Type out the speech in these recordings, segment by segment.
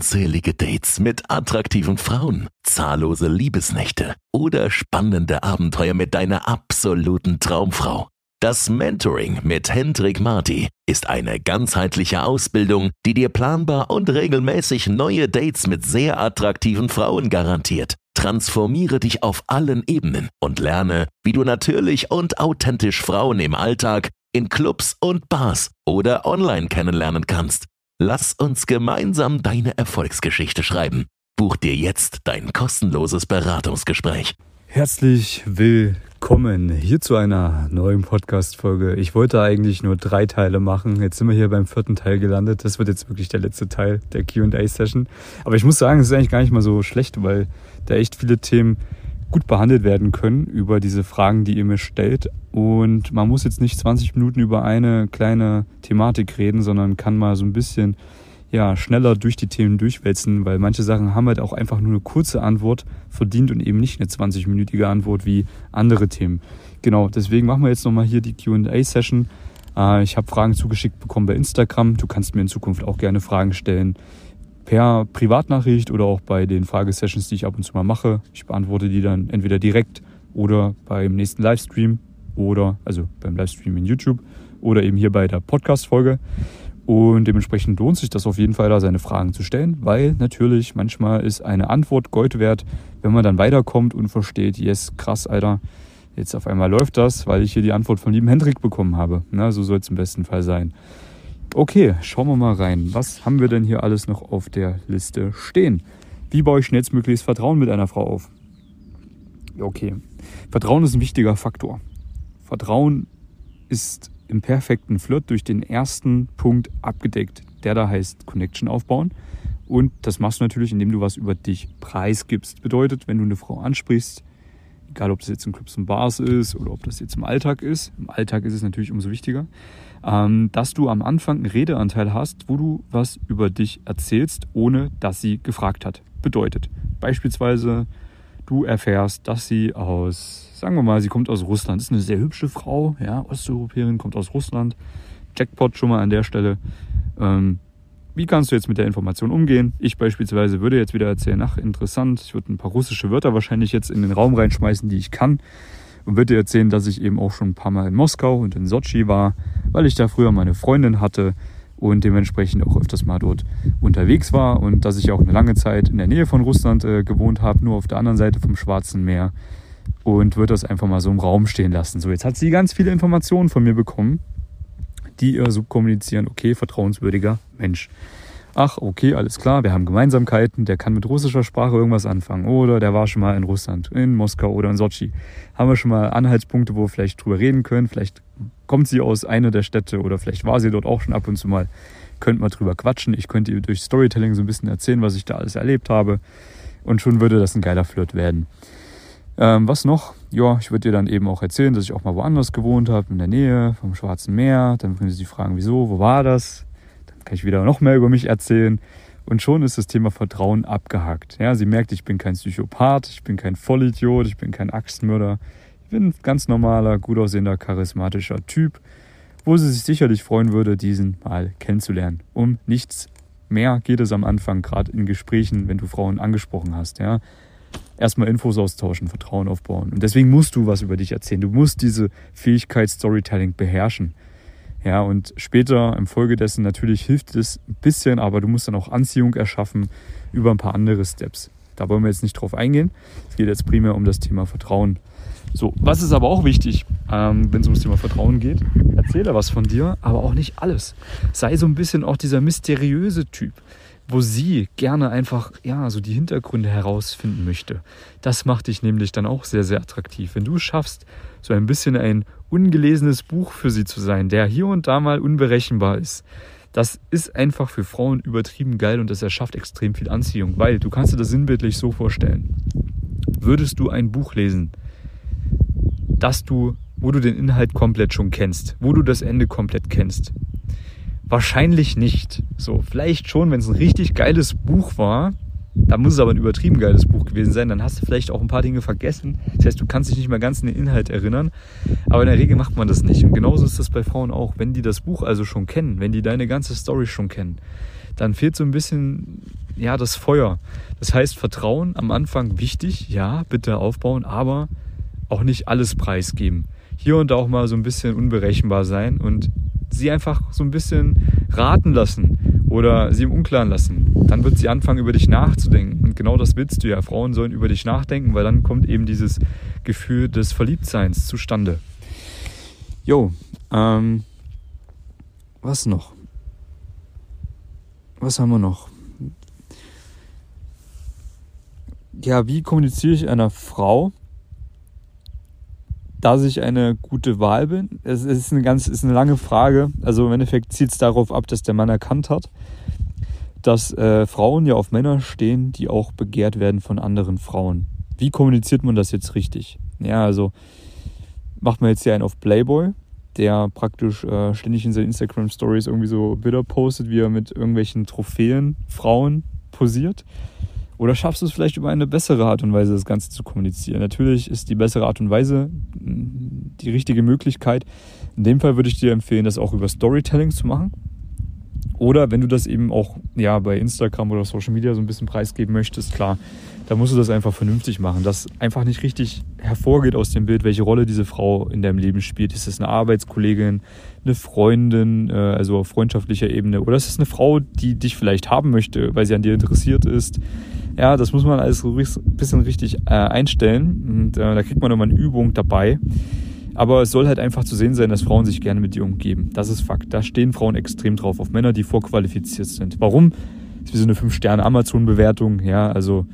Unzählige Dates mit attraktiven Frauen, zahllose Liebesnächte oder spannende Abenteuer mit deiner absoluten Traumfrau. Das Mentoring mit Hendrik Marti ist eine ganzheitliche Ausbildung, die dir planbar und regelmäßig neue Dates mit sehr attraktiven Frauen garantiert. Transformiere dich auf allen Ebenen und lerne, wie du natürlich und authentisch Frauen im Alltag, in Clubs und Bars oder online kennenlernen kannst. Lass uns gemeinsam deine Erfolgsgeschichte schreiben. Buch dir jetzt dein kostenloses Beratungsgespräch. Herzlich willkommen hier zu einer neuen Podcast-Folge. Ich wollte eigentlich nur drei Teile machen. Jetzt sind wir hier beim vierten Teil gelandet. Das wird jetzt wirklich der letzte Teil der QA-Session. Aber ich muss sagen, es ist eigentlich gar nicht mal so schlecht, weil da echt viele Themen gut behandelt werden können über diese Fragen, die ihr mir stellt. Und man muss jetzt nicht 20 Minuten über eine kleine Thematik reden, sondern kann mal so ein bisschen ja, schneller durch die Themen durchwälzen, weil manche Sachen haben halt auch einfach nur eine kurze Antwort verdient und eben nicht eine 20-minütige Antwort wie andere Themen. Genau, deswegen machen wir jetzt nochmal hier die QA-Session. Äh, ich habe Fragen zugeschickt bekommen bei Instagram. Du kannst mir in Zukunft auch gerne Fragen stellen per Privatnachricht oder auch bei den Fragesessions, die ich ab und zu mal mache. Ich beantworte die dann entweder direkt oder beim nächsten Livestream oder also beim Livestream in YouTube oder eben hier bei der Podcast-Folge. Und dementsprechend lohnt sich das auf jeden Fall, da seine Fragen zu stellen, weil natürlich manchmal ist eine Antwort Gold wert, wenn man dann weiterkommt und versteht, yes, krass, Alter, jetzt auf einmal läuft das, weil ich hier die Antwort von lieben Hendrik bekommen habe. Na, so soll es im besten Fall sein. Okay, schauen wir mal rein. Was haben wir denn hier alles noch auf der Liste stehen? Wie baue ich schnellstmöglichst Vertrauen mit einer Frau auf? Okay, Vertrauen ist ein wichtiger Faktor. Vertrauen ist im perfekten Flirt durch den ersten Punkt abgedeckt, der da heißt Connection aufbauen. Und das machst du natürlich, indem du was über dich preisgibst. Bedeutet, wenn du eine Frau ansprichst, egal ob das jetzt in Clubs und Bars ist oder ob das jetzt im Alltag ist, im Alltag ist es natürlich umso wichtiger, ähm, dass du am Anfang einen Redeanteil hast, wo du was über dich erzählst, ohne dass sie gefragt hat. Bedeutet beispielsweise, du erfährst, dass sie aus, sagen wir mal, sie kommt aus Russland, ist eine sehr hübsche Frau, ja, Osteuropäerin, kommt aus Russland. Jackpot schon mal an der Stelle. Ähm, wie kannst du jetzt mit der Information umgehen? Ich beispielsweise würde jetzt wieder erzählen, ach interessant, ich würde ein paar russische Wörter wahrscheinlich jetzt in den Raum reinschmeißen, die ich kann und würde dir erzählen, dass ich eben auch schon ein paar Mal in Moskau und in Sochi war, weil ich da früher meine Freundin hatte und dementsprechend auch öfters mal dort unterwegs war und dass ich auch eine lange Zeit in der Nähe von Russland äh, gewohnt habe, nur auf der anderen Seite vom Schwarzen Meer und würde das einfach mal so im Raum stehen lassen. So, jetzt hat sie ganz viele Informationen von mir bekommen, die ihr subkommunizieren, okay, vertrauenswürdiger Mensch ach, okay, alles klar, wir haben Gemeinsamkeiten, der kann mit russischer Sprache irgendwas anfangen oder der war schon mal in Russland, in Moskau oder in Sochi. Haben wir schon mal Anhaltspunkte, wo wir vielleicht drüber reden können, vielleicht kommt sie aus einer der Städte oder vielleicht war sie dort auch schon ab und zu mal. Könnt mal drüber quatschen, ich könnte ihr durch Storytelling so ein bisschen erzählen, was ich da alles erlebt habe und schon würde das ein geiler Flirt werden. Ähm, was noch? Ja, ich würde dir dann eben auch erzählen, dass ich auch mal woanders gewohnt habe, in der Nähe vom Schwarzen Meer. Dann würden sie sich fragen, wieso, wo war das? Kann ich wieder noch mehr über mich erzählen. Und schon ist das Thema Vertrauen abgehakt. Ja, sie merkt, ich bin kein Psychopath, ich bin kein Vollidiot, ich bin kein Axtmörder. Ich bin ein ganz normaler, gut aussehender, charismatischer Typ, wo sie sich sicherlich freuen würde, diesen mal kennenzulernen. Um nichts mehr geht es am Anfang, gerade in Gesprächen, wenn du Frauen angesprochen hast. Ja. Erstmal Infos austauschen, Vertrauen aufbauen. Und deswegen musst du was über dich erzählen. Du musst diese Fähigkeit Storytelling beherrschen. Ja, und später im Folge dessen natürlich hilft es ein bisschen, aber du musst dann auch Anziehung erschaffen über ein paar andere Steps. Da wollen wir jetzt nicht drauf eingehen. Es geht jetzt primär um das Thema Vertrauen. So, was ist aber auch wichtig, ähm, wenn es ums Thema Vertrauen geht? Erzähle was von dir, aber auch nicht alles. Sei so ein bisschen auch dieser mysteriöse Typ wo sie gerne einfach ja so die Hintergründe herausfinden möchte. Das macht dich nämlich dann auch sehr sehr attraktiv, wenn du schaffst, so ein bisschen ein ungelesenes Buch für sie zu sein, der hier und da mal unberechenbar ist. Das ist einfach für Frauen übertrieben geil und das erschafft extrem viel Anziehung, weil du kannst dir das sinnbildlich so vorstellen. Würdest du ein Buch lesen, dass du, wo du den Inhalt komplett schon kennst, wo du das Ende komplett kennst, Wahrscheinlich nicht. So, vielleicht schon, wenn es ein richtig geiles Buch war. Da muss es aber ein übertrieben geiles Buch gewesen sein. Dann hast du vielleicht auch ein paar Dinge vergessen. Das heißt, du kannst dich nicht mehr ganz an den Inhalt erinnern. Aber in der Regel macht man das nicht. Und genauso ist das bei Frauen auch. Wenn die das Buch also schon kennen, wenn die deine ganze Story schon kennen, dann fehlt so ein bisschen ja, das Feuer. Das heißt, Vertrauen am Anfang wichtig, ja, bitte aufbauen, aber auch nicht alles preisgeben. Hier und da auch mal so ein bisschen unberechenbar sein und sie einfach so ein bisschen raten lassen oder sie im Unklaren lassen. Dann wird sie anfangen, über dich nachzudenken. Und genau das willst du ja. Frauen sollen über dich nachdenken, weil dann kommt eben dieses Gefühl des Verliebtseins zustande. Jo, ähm, was noch? Was haben wir noch? Ja, wie kommuniziere ich einer Frau, dass ich eine gute Wahl bin? Es ist eine ganz, ist eine lange Frage. Also im Endeffekt zielt es darauf ab, dass der Mann erkannt hat, dass äh, Frauen ja auf Männer stehen, die auch begehrt werden von anderen Frauen. Wie kommuniziert man das jetzt richtig? Ja, also macht man jetzt hier einen auf Playboy, der praktisch äh, ständig in seinen Instagram Stories irgendwie so Bilder postet, wie er mit irgendwelchen Trophäen Frauen posiert. Oder schaffst du es vielleicht über eine bessere Art und Weise, das Ganze zu kommunizieren? Natürlich ist die bessere Art und Weise die richtige Möglichkeit. In dem Fall würde ich dir empfehlen, das auch über Storytelling zu machen. Oder wenn du das eben auch ja, bei Instagram oder Social Media so ein bisschen preisgeben möchtest, klar, da musst du das einfach vernünftig machen, dass einfach nicht richtig hervorgeht aus dem Bild, welche Rolle diese Frau in deinem Leben spielt. Ist es eine Arbeitskollegin, eine Freundin, äh, also auf freundschaftlicher Ebene, oder ist es eine Frau, die dich vielleicht haben möchte, weil sie an dir interessiert ist? Ja, das muss man alles so ein bisschen richtig äh, einstellen und äh, da kriegt man nochmal eine Übung dabei. Aber es soll halt einfach zu sehen sein, dass Frauen sich gerne mit dir umgeben. Das ist Fakt. Da stehen Frauen extrem drauf, auf Männer, die vorqualifiziert sind. Warum? Das ist wie so eine 5-Sterne-Amazon-Bewertung. Ja, also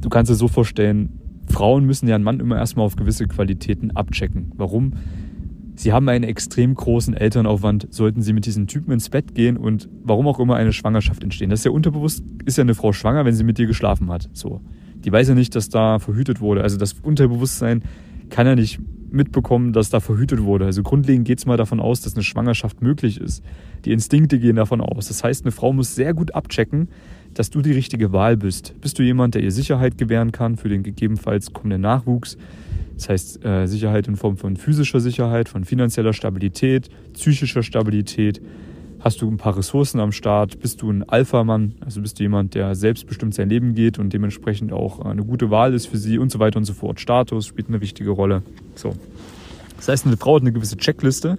du kannst dir so vorstellen, Frauen müssen ja einen Mann immer erstmal auf gewisse Qualitäten abchecken. Warum? Sie haben einen extrem großen Elternaufwand, sollten sie mit diesen Typen ins Bett gehen und warum auch immer eine Schwangerschaft entstehen. Das ist ja unterbewusst, ist ja eine Frau schwanger, wenn sie mit dir geschlafen hat. So. Die weiß ja nicht, dass da verhütet wurde. Also das Unterbewusstsein kann ja nicht mitbekommen, dass da verhütet wurde. Also grundlegend geht es mal davon aus, dass eine Schwangerschaft möglich ist. Die Instinkte gehen davon aus. Das heißt, eine Frau muss sehr gut abchecken, dass du die richtige Wahl bist. Bist du jemand, der ihr Sicherheit gewähren kann für den gegebenenfalls kommenden Nachwuchs? Das heißt äh, Sicherheit in Form von physischer Sicherheit, von finanzieller Stabilität, psychischer Stabilität. Hast du ein paar Ressourcen am Start? Bist du ein Alpha-Mann? Also bist du jemand, der selbstbestimmt sein Leben geht und dementsprechend auch eine gute Wahl ist für sie und so weiter und so fort. Status spielt eine wichtige Rolle. So. Das heißt, eine Frau hat eine gewisse Checkliste,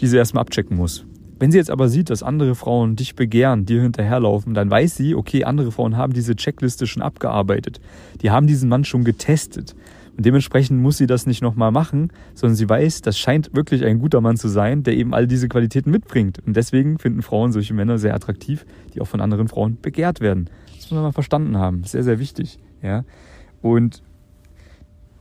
die sie erstmal abchecken muss. Wenn sie jetzt aber sieht, dass andere Frauen dich begehren, dir hinterherlaufen, dann weiß sie, okay, andere Frauen haben diese Checkliste schon abgearbeitet. Die haben diesen Mann schon getestet. Und dementsprechend muss sie das nicht nochmal machen, sondern sie weiß, das scheint wirklich ein guter Mann zu sein, der eben all diese Qualitäten mitbringt. Und deswegen finden Frauen solche Männer sehr attraktiv, die auch von anderen Frauen begehrt werden. Das muss man mal verstanden haben. Sehr, sehr wichtig. Ja. Und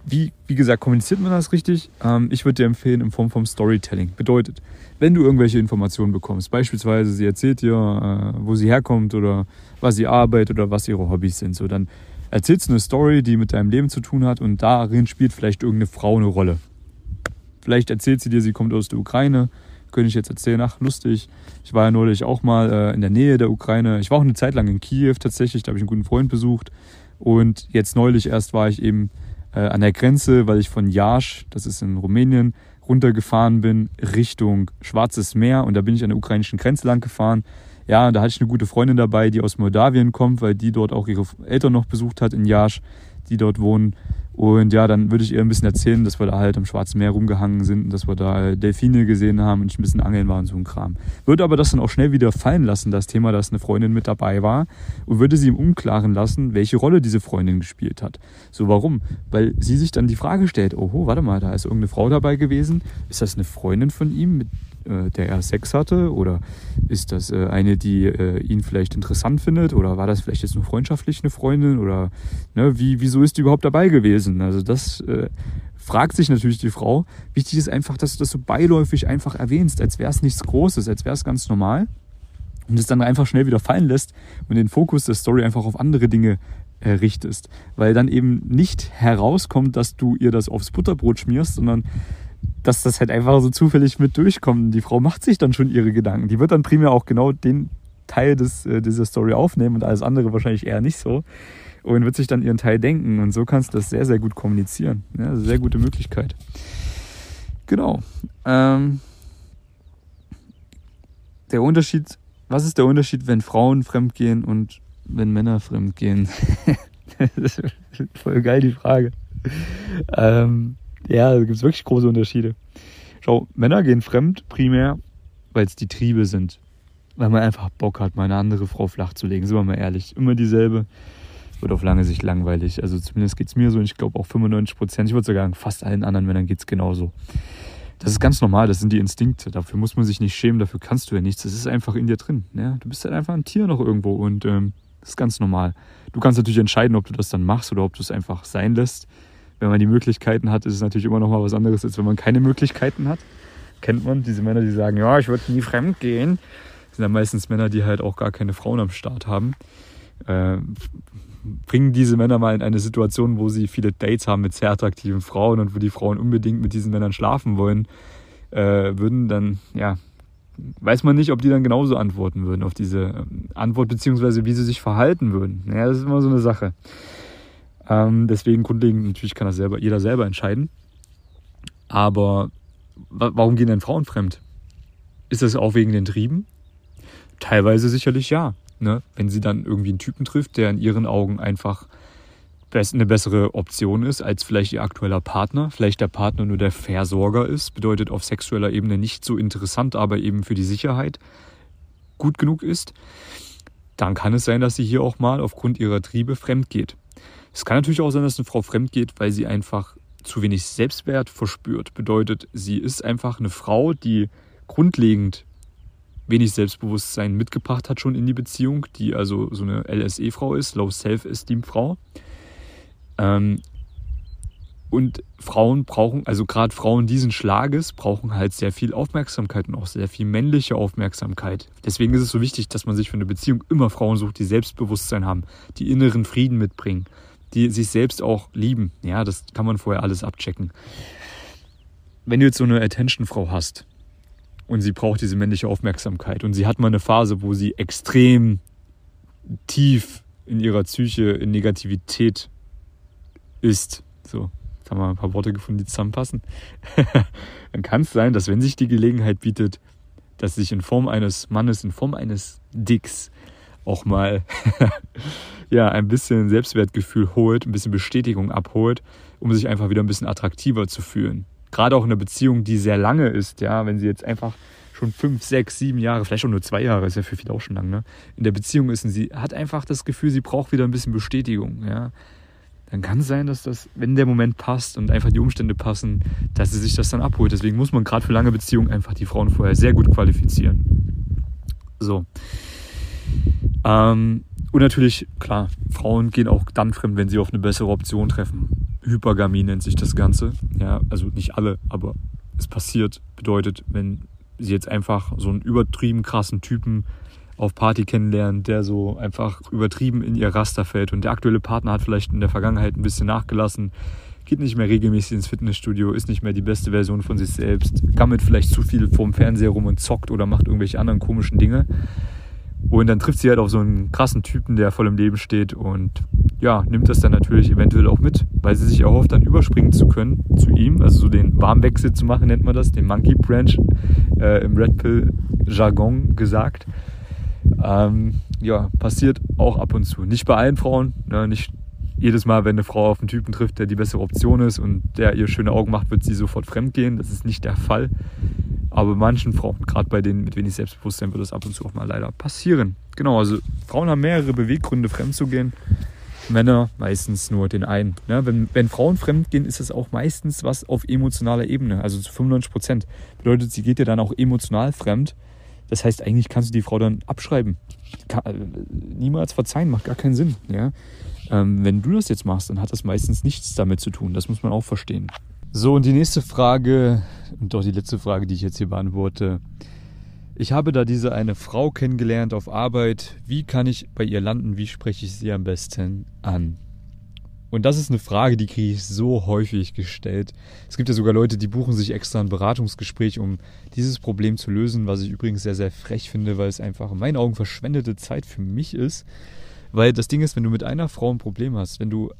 wie, wie gesagt, kommuniziert man das richtig? Ähm, ich würde dir empfehlen, in Form vom Storytelling. Bedeutet, wenn du irgendwelche Informationen bekommst, beispielsweise sie erzählt dir, äh, wo sie herkommt oder was sie arbeitet oder was ihre Hobbys sind, so dann erzählst eine Story, die mit deinem Leben zu tun hat und darin spielt vielleicht irgendeine Frau eine Rolle. Vielleicht erzählt sie dir, sie kommt aus der Ukraine. Könnte ich jetzt erzählen, ach, lustig. Ich war ja neulich auch mal äh, in der Nähe der Ukraine. Ich war auch eine Zeit lang in Kiew tatsächlich, da habe ich einen guten Freund besucht. Und jetzt neulich erst war ich eben äh, an der Grenze, weil ich von Jasch, das ist in Rumänien, runtergefahren bin Richtung Schwarzes Meer und da bin ich an der ukrainischen Grenze lang gefahren. Ja, da hatte ich eine gute Freundin dabei, die aus Moldawien kommt, weil die dort auch ihre Eltern noch besucht hat in Jasch, die dort wohnen. Und ja, dann würde ich ihr ein bisschen erzählen, dass wir da halt am Schwarzen Meer rumgehangen sind und dass wir da Delfine gesehen haben und ich ein bisschen angeln war und so ein Kram. Würde aber das dann auch schnell wieder fallen lassen, das Thema, dass eine Freundin mit dabei war und würde sie im Unklaren lassen, welche Rolle diese Freundin gespielt hat. So, warum? Weil sie sich dann die Frage stellt, oh, warte mal, da ist irgendeine Frau dabei gewesen. Ist das eine Freundin von ihm, mit äh, der er Sex hatte? Oder ist das äh, eine, die äh, ihn vielleicht interessant findet? Oder war das vielleicht jetzt nur freundschaftlich eine Freundin? Oder ne, wie, wieso ist die überhaupt dabei gewesen? Also das äh, fragt sich natürlich die Frau. Wichtig ist einfach, dass du das so beiläufig einfach erwähnst, als wäre es nichts Großes, als wäre es ganz normal. Und es dann einfach schnell wieder fallen lässt und den Fokus der Story einfach auf andere Dinge richtest. Weil dann eben nicht herauskommt, dass du ihr das aufs Butterbrot schmierst, sondern dass das halt einfach so zufällig mit durchkommt. Die Frau macht sich dann schon ihre Gedanken. Die wird dann primär auch genau den Teil des, äh, dieser Story aufnehmen und alles andere wahrscheinlich eher nicht so. Und wird sich dann ihren Teil denken. Und so kannst du das sehr, sehr gut kommunizieren. Ja, also sehr gute Möglichkeit. Genau. Ähm, der Unterschied was ist der Unterschied, wenn Frauen fremdgehen und wenn Männer fremdgehen? voll geil, die Frage. Ähm, ja, da gibt es wirklich große Unterschiede. Schau, Männer gehen fremd primär, weil es die Triebe sind. Weil man einfach Bock hat, mal eine andere Frau flach zu legen. Sind wir mal ehrlich. Immer dieselbe. Wird auf lange Sicht langweilig. Also zumindest geht es mir so und ich glaube auch 95 Prozent. Ich würde sogar sagen, fast allen anderen Männern geht es genauso. Das ist ganz normal, das sind die Instinkte. Dafür muss man sich nicht schämen, dafür kannst du ja nichts. Das ist einfach in dir drin. Ja? Du bist halt einfach ein Tier noch irgendwo und ähm, das ist ganz normal. Du kannst natürlich entscheiden, ob du das dann machst oder ob du es einfach sein lässt. Wenn man die Möglichkeiten hat, ist es natürlich immer noch mal was anderes, als wenn man keine Möglichkeiten hat. Kennt man diese Männer, die sagen, ja, ich würde nie fremd gehen. Das sind dann meistens Männer, die halt auch gar keine Frauen am Start haben. Äh, bringen diese Männer mal in eine Situation, wo sie viele Dates haben mit sehr attraktiven Frauen und wo die Frauen unbedingt mit diesen Männern schlafen wollen, äh, würden dann, ja, weiß man nicht, ob die dann genauso antworten würden auf diese ähm, Antwort, beziehungsweise wie sie sich verhalten würden. Ja, das ist immer so eine Sache. Ähm, deswegen grundlegend, natürlich kann das selber, jeder selber entscheiden. Aber warum gehen denn Frauen fremd? Ist das auch wegen den Trieben? Teilweise sicherlich ja. Ne? Wenn sie dann irgendwie einen Typen trifft, der in ihren Augen einfach eine bessere Option ist als vielleicht ihr aktueller Partner, vielleicht der Partner nur der Versorger ist, bedeutet auf sexueller Ebene nicht so interessant, aber eben für die Sicherheit gut genug ist, dann kann es sein, dass sie hier auch mal aufgrund ihrer Triebe fremd geht. Es kann natürlich auch sein, dass eine Frau fremd geht, weil sie einfach zu wenig Selbstwert verspürt. Bedeutet, sie ist einfach eine Frau, die grundlegend wenig Selbstbewusstsein mitgebracht hat schon in die Beziehung, die also so eine LSE-Frau ist, Low Self-Esteem-Frau. Ähm, und Frauen brauchen, also gerade Frauen diesen Schlages, brauchen halt sehr viel Aufmerksamkeit und auch sehr viel männliche Aufmerksamkeit. Deswegen ist es so wichtig, dass man sich für eine Beziehung immer Frauen sucht, die Selbstbewusstsein haben, die inneren Frieden mitbringen, die sich selbst auch lieben. Ja, das kann man vorher alles abchecken. Wenn du jetzt so eine Attention-Frau hast, und sie braucht diese männliche Aufmerksamkeit. Und sie hat mal eine Phase, wo sie extrem tief in ihrer Psyche in Negativität ist. So, jetzt haben wir ein paar Worte gefunden, die zusammenpassen. Dann kann es sein, dass wenn sich die Gelegenheit bietet, dass sich in Form eines Mannes, in Form eines Dicks auch mal ja, ein bisschen Selbstwertgefühl holt, ein bisschen Bestätigung abholt, um sich einfach wieder ein bisschen attraktiver zu fühlen gerade auch in einer Beziehung, die sehr lange ist, ja, wenn sie jetzt einfach schon fünf, sechs, sieben Jahre, vielleicht auch nur zwei Jahre, ist ja für viele auch schon lang, ne, in der Beziehung ist und sie hat einfach das Gefühl, sie braucht wieder ein bisschen Bestätigung, ja, dann kann es sein, dass das, wenn der Moment passt und einfach die Umstände passen, dass sie sich das dann abholt. Deswegen muss man gerade für lange Beziehungen einfach die Frauen vorher sehr gut qualifizieren. So. Ähm, und natürlich, klar, Frauen gehen auch dann fremd, wenn sie auf eine bessere Option treffen. Hypergamie nennt sich das Ganze. Ja, also nicht alle, aber es passiert. Bedeutet, wenn sie jetzt einfach so einen übertrieben krassen Typen auf Party kennenlernen, der so einfach übertrieben in ihr Raster fällt und der aktuelle Partner hat vielleicht in der Vergangenheit ein bisschen nachgelassen, geht nicht mehr regelmäßig ins Fitnessstudio, ist nicht mehr die beste Version von sich selbst, gammelt vielleicht zu viel vorm Fernseher rum und zockt oder macht irgendwelche anderen komischen Dinge und dann trifft sie halt auf so einen krassen Typen, der voll im Leben steht und ja, nimmt das dann natürlich eventuell auch mit, weil sie sich erhofft, dann überspringen zu können zu ihm, also so den Warmwechsel zu machen, nennt man das, den Monkey Branch äh, im Red Pill Jargon gesagt. Ähm, ja, passiert auch ab und zu. Nicht bei allen Frauen, ne, nicht jedes Mal, wenn eine Frau auf einen Typen trifft, der die bessere Option ist und der ihr schöne Augen macht, wird sie sofort fremd gehen. Das ist nicht der Fall. Aber manchen Frauen, gerade bei denen mit wenig Selbstbewusstsein, wird das ab und zu auch mal leider passieren. Genau, also Frauen haben mehrere Beweggründe, fremd zu gehen. Männer meistens nur den einen. Ja, wenn, wenn Frauen fremd gehen, ist es auch meistens was auf emotionaler Ebene, also zu 95 Prozent. Bedeutet, sie geht dir dann auch emotional fremd. Das heißt, eigentlich kannst du die Frau dann abschreiben. Kann, äh, niemals verzeihen, macht gar keinen Sinn. Ja? Ähm, wenn du das jetzt machst, dann hat das meistens nichts damit zu tun. Das muss man auch verstehen. So, und die nächste Frage, und doch die letzte Frage, die ich jetzt hier beantworte. Ich habe da diese eine Frau kennengelernt auf Arbeit. Wie kann ich bei ihr landen? Wie spreche ich sie am besten an? Und das ist eine Frage, die kriege ich so häufig gestellt. Es gibt ja sogar Leute, die buchen sich extra ein Beratungsgespräch, um dieses Problem zu lösen, was ich übrigens sehr, sehr frech finde, weil es einfach in meinen Augen verschwendete Zeit für mich ist. Weil das Ding ist, wenn du mit einer Frau ein Problem hast, wenn du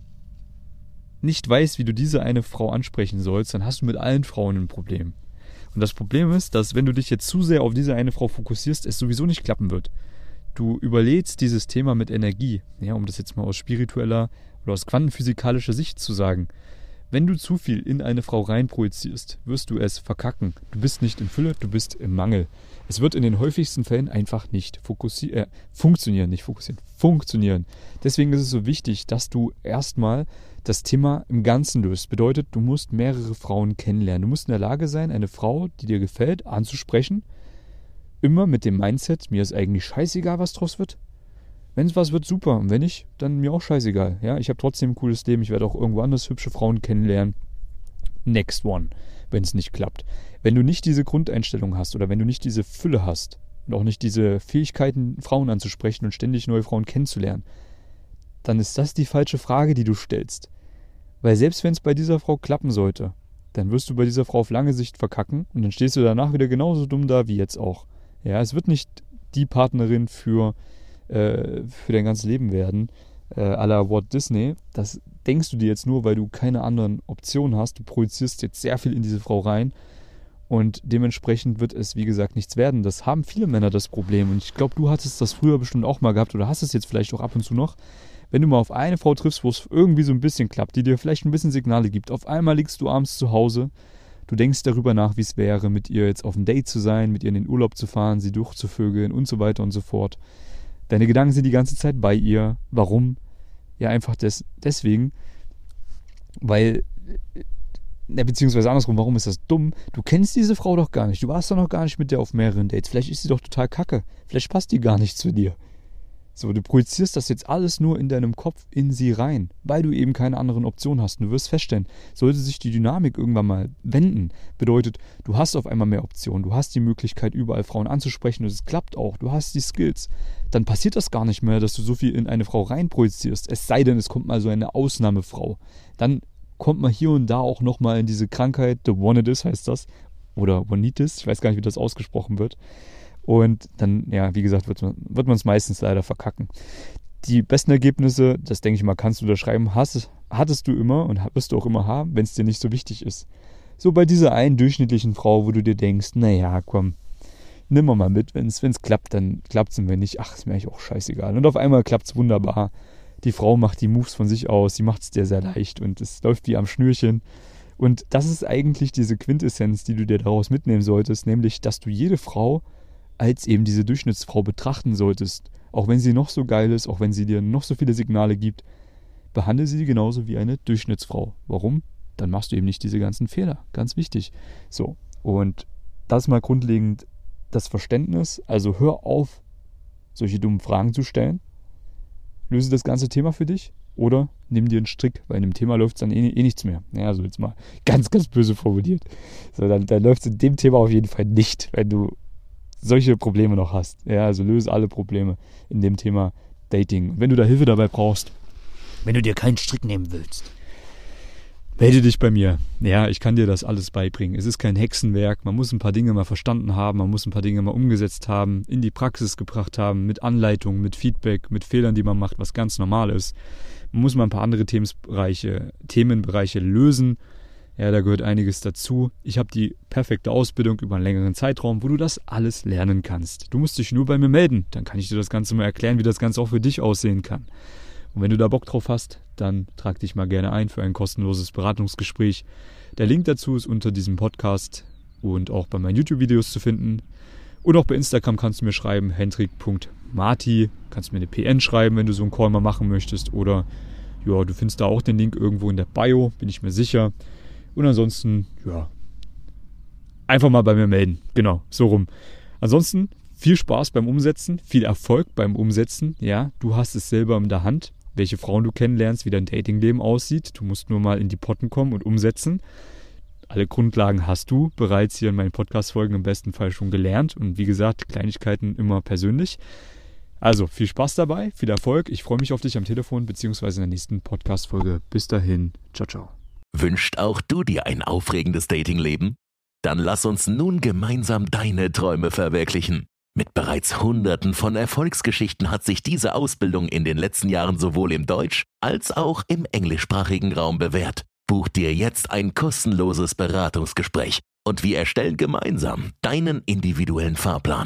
nicht weißt, wie du diese eine Frau ansprechen sollst, dann hast du mit allen Frauen ein Problem. Und das Problem ist, dass wenn du dich jetzt zu sehr auf diese eine Frau fokussierst, es sowieso nicht klappen wird. Du überlädst dieses Thema mit Energie, ja, um das jetzt mal aus spiritueller oder aus quantenphysikalischer Sicht zu sagen. Wenn du zu viel in eine Frau reinprojizierst, wirst du es verkacken. Du bist nicht in Fülle, du bist im Mangel. Es wird in den häufigsten Fällen einfach nicht äh, funktionieren, nicht fokussieren, funktionieren. Deswegen ist es so wichtig, dass du erstmal das Thema im Ganzen löst. Bedeutet, du musst mehrere Frauen kennenlernen. Du musst in der Lage sein, eine Frau, die dir gefällt, anzusprechen. Immer mit dem Mindset, mir ist eigentlich scheißegal, was draus wird. Wenn es was wird, super. Und wenn nicht, dann mir auch scheißegal. Ja, ich habe trotzdem ein cooles Leben. Ich werde auch irgendwo anders hübsche Frauen kennenlernen. Next one, wenn es nicht klappt. Wenn du nicht diese Grundeinstellung hast oder wenn du nicht diese Fülle hast und auch nicht diese Fähigkeiten, Frauen anzusprechen und ständig neue Frauen kennenzulernen, dann ist das die falsche Frage, die du stellst. Weil selbst wenn es bei dieser Frau klappen sollte, dann wirst du bei dieser Frau auf lange Sicht verkacken und dann stehst du danach wieder genauso dumm da wie jetzt auch. Ja, es wird nicht die Partnerin für äh, für dein ganzes Leben werden, äh, à la Walt Disney. Das denkst du dir jetzt nur, weil du keine anderen Optionen hast. Du projizierst jetzt sehr viel in diese Frau rein und dementsprechend wird es, wie gesagt, nichts werden. Das haben viele Männer das Problem und ich glaube, du hattest das früher bestimmt auch mal gehabt oder hast es jetzt vielleicht auch ab und zu noch. Wenn du mal auf eine Frau triffst, wo es irgendwie so ein bisschen klappt, die dir vielleicht ein bisschen Signale gibt, auf einmal liegst du abends zu Hause, du denkst darüber nach, wie es wäre, mit ihr jetzt auf ein Date zu sein, mit ihr in den Urlaub zu fahren, sie durchzuvögeln und so weiter und so fort. Deine Gedanken sind die ganze Zeit bei ihr. Warum? Ja, einfach des, deswegen, weil, ne, beziehungsweise andersrum, warum ist das dumm? Du kennst diese Frau doch gar nicht. Du warst doch noch gar nicht mit der auf mehreren Dates. Vielleicht ist sie doch total kacke. Vielleicht passt die gar nicht zu dir. So, du projizierst das jetzt alles nur in deinem Kopf in sie rein, weil du eben keine anderen Optionen hast. Und du wirst feststellen, sollte sich die Dynamik irgendwann mal wenden, bedeutet, du hast auf einmal mehr Optionen, du hast die Möglichkeit, überall Frauen anzusprechen und es klappt auch, du hast die Skills, dann passiert das gar nicht mehr, dass du so viel in eine Frau reinprojizierst. Es sei denn, es kommt mal so eine Ausnahmefrau. Dann kommt man hier und da auch nochmal in diese Krankheit, the one it is heißt das, oder Wanitis, ich weiß gar nicht, wie das ausgesprochen wird und dann, ja, wie gesagt, wird man es meistens leider verkacken. Die besten Ergebnisse, das denke ich mal, kannst du da schreiben, hast, hattest du immer und wirst du auch immer haben, wenn es dir nicht so wichtig ist. So bei dieser einen durchschnittlichen Frau, wo du dir denkst, naja, komm, nimm mal mal mit, wenn es klappt, dann klappt es und wenn nicht, ach, ist mir eigentlich auch scheißegal. Und auf einmal klappt es wunderbar. Die Frau macht die Moves von sich aus, sie macht es dir sehr leicht und es läuft wie am Schnürchen. Und das ist eigentlich diese Quintessenz, die du dir daraus mitnehmen solltest, nämlich, dass du jede Frau als eben diese Durchschnittsfrau betrachten solltest. Auch wenn sie noch so geil ist, auch wenn sie dir noch so viele Signale gibt, behandle sie genauso wie eine Durchschnittsfrau. Warum? Dann machst du eben nicht diese ganzen Fehler. Ganz wichtig. So, und das mal grundlegend das Verständnis. Also hör auf, solche dummen Fragen zu stellen. Löse das ganze Thema für dich oder nimm dir einen Strick, weil in dem Thema läuft es dann eh, eh, nichts mehr. Ja, also jetzt mal ganz, ganz böse formuliert. So, dann, dann läuft es in dem Thema auf jeden Fall nicht, wenn du solche Probleme noch hast. Ja, also löse alle Probleme in dem Thema Dating. Wenn du da Hilfe dabei brauchst, wenn du dir keinen Strick nehmen willst, melde dich bei mir. Ja, ich kann dir das alles beibringen. Es ist kein Hexenwerk. Man muss ein paar Dinge mal verstanden haben, man muss ein paar Dinge mal umgesetzt haben, in die Praxis gebracht haben, mit Anleitung, mit Feedback, mit Fehlern, die man macht, was ganz normal ist. Man muss mal ein paar andere Themenbereiche, Themenbereiche lösen ja, da gehört einiges dazu. Ich habe die perfekte Ausbildung über einen längeren Zeitraum, wo du das alles lernen kannst. Du musst dich nur bei mir melden, dann kann ich dir das Ganze mal erklären, wie das Ganze auch für dich aussehen kann. Und wenn du da Bock drauf hast, dann trag dich mal gerne ein für ein kostenloses Beratungsgespräch. Der Link dazu ist unter diesem Podcast und auch bei meinen YouTube-Videos zu finden. Und auch bei Instagram kannst du mir schreiben, hendrik.marti. Kannst mir eine PN schreiben, wenn du so einen Call mal machen möchtest. Oder ja, du findest da auch den Link irgendwo in der Bio, bin ich mir sicher. Und ansonsten, ja, einfach mal bei mir melden. Genau, so rum. Ansonsten viel Spaß beim Umsetzen, viel Erfolg beim Umsetzen. Ja, du hast es selber in der Hand, welche Frauen du kennenlernst, wie dein Datingleben aussieht. Du musst nur mal in die Potten kommen und umsetzen. Alle Grundlagen hast du bereits hier in meinen Podcast-Folgen im besten Fall schon gelernt. Und wie gesagt, Kleinigkeiten immer persönlich. Also viel Spaß dabei, viel Erfolg. Ich freue mich auf dich am Telefon beziehungsweise in der nächsten Podcast-Folge. Bis dahin. Ciao, ciao. Wünscht auch du dir ein aufregendes Datingleben? Dann lass uns nun gemeinsam deine Träume verwirklichen. Mit bereits Hunderten von Erfolgsgeschichten hat sich diese Ausbildung in den letzten Jahren sowohl im Deutsch- als auch im englischsprachigen Raum bewährt. Buch dir jetzt ein kostenloses Beratungsgespräch und wir erstellen gemeinsam deinen individuellen Fahrplan.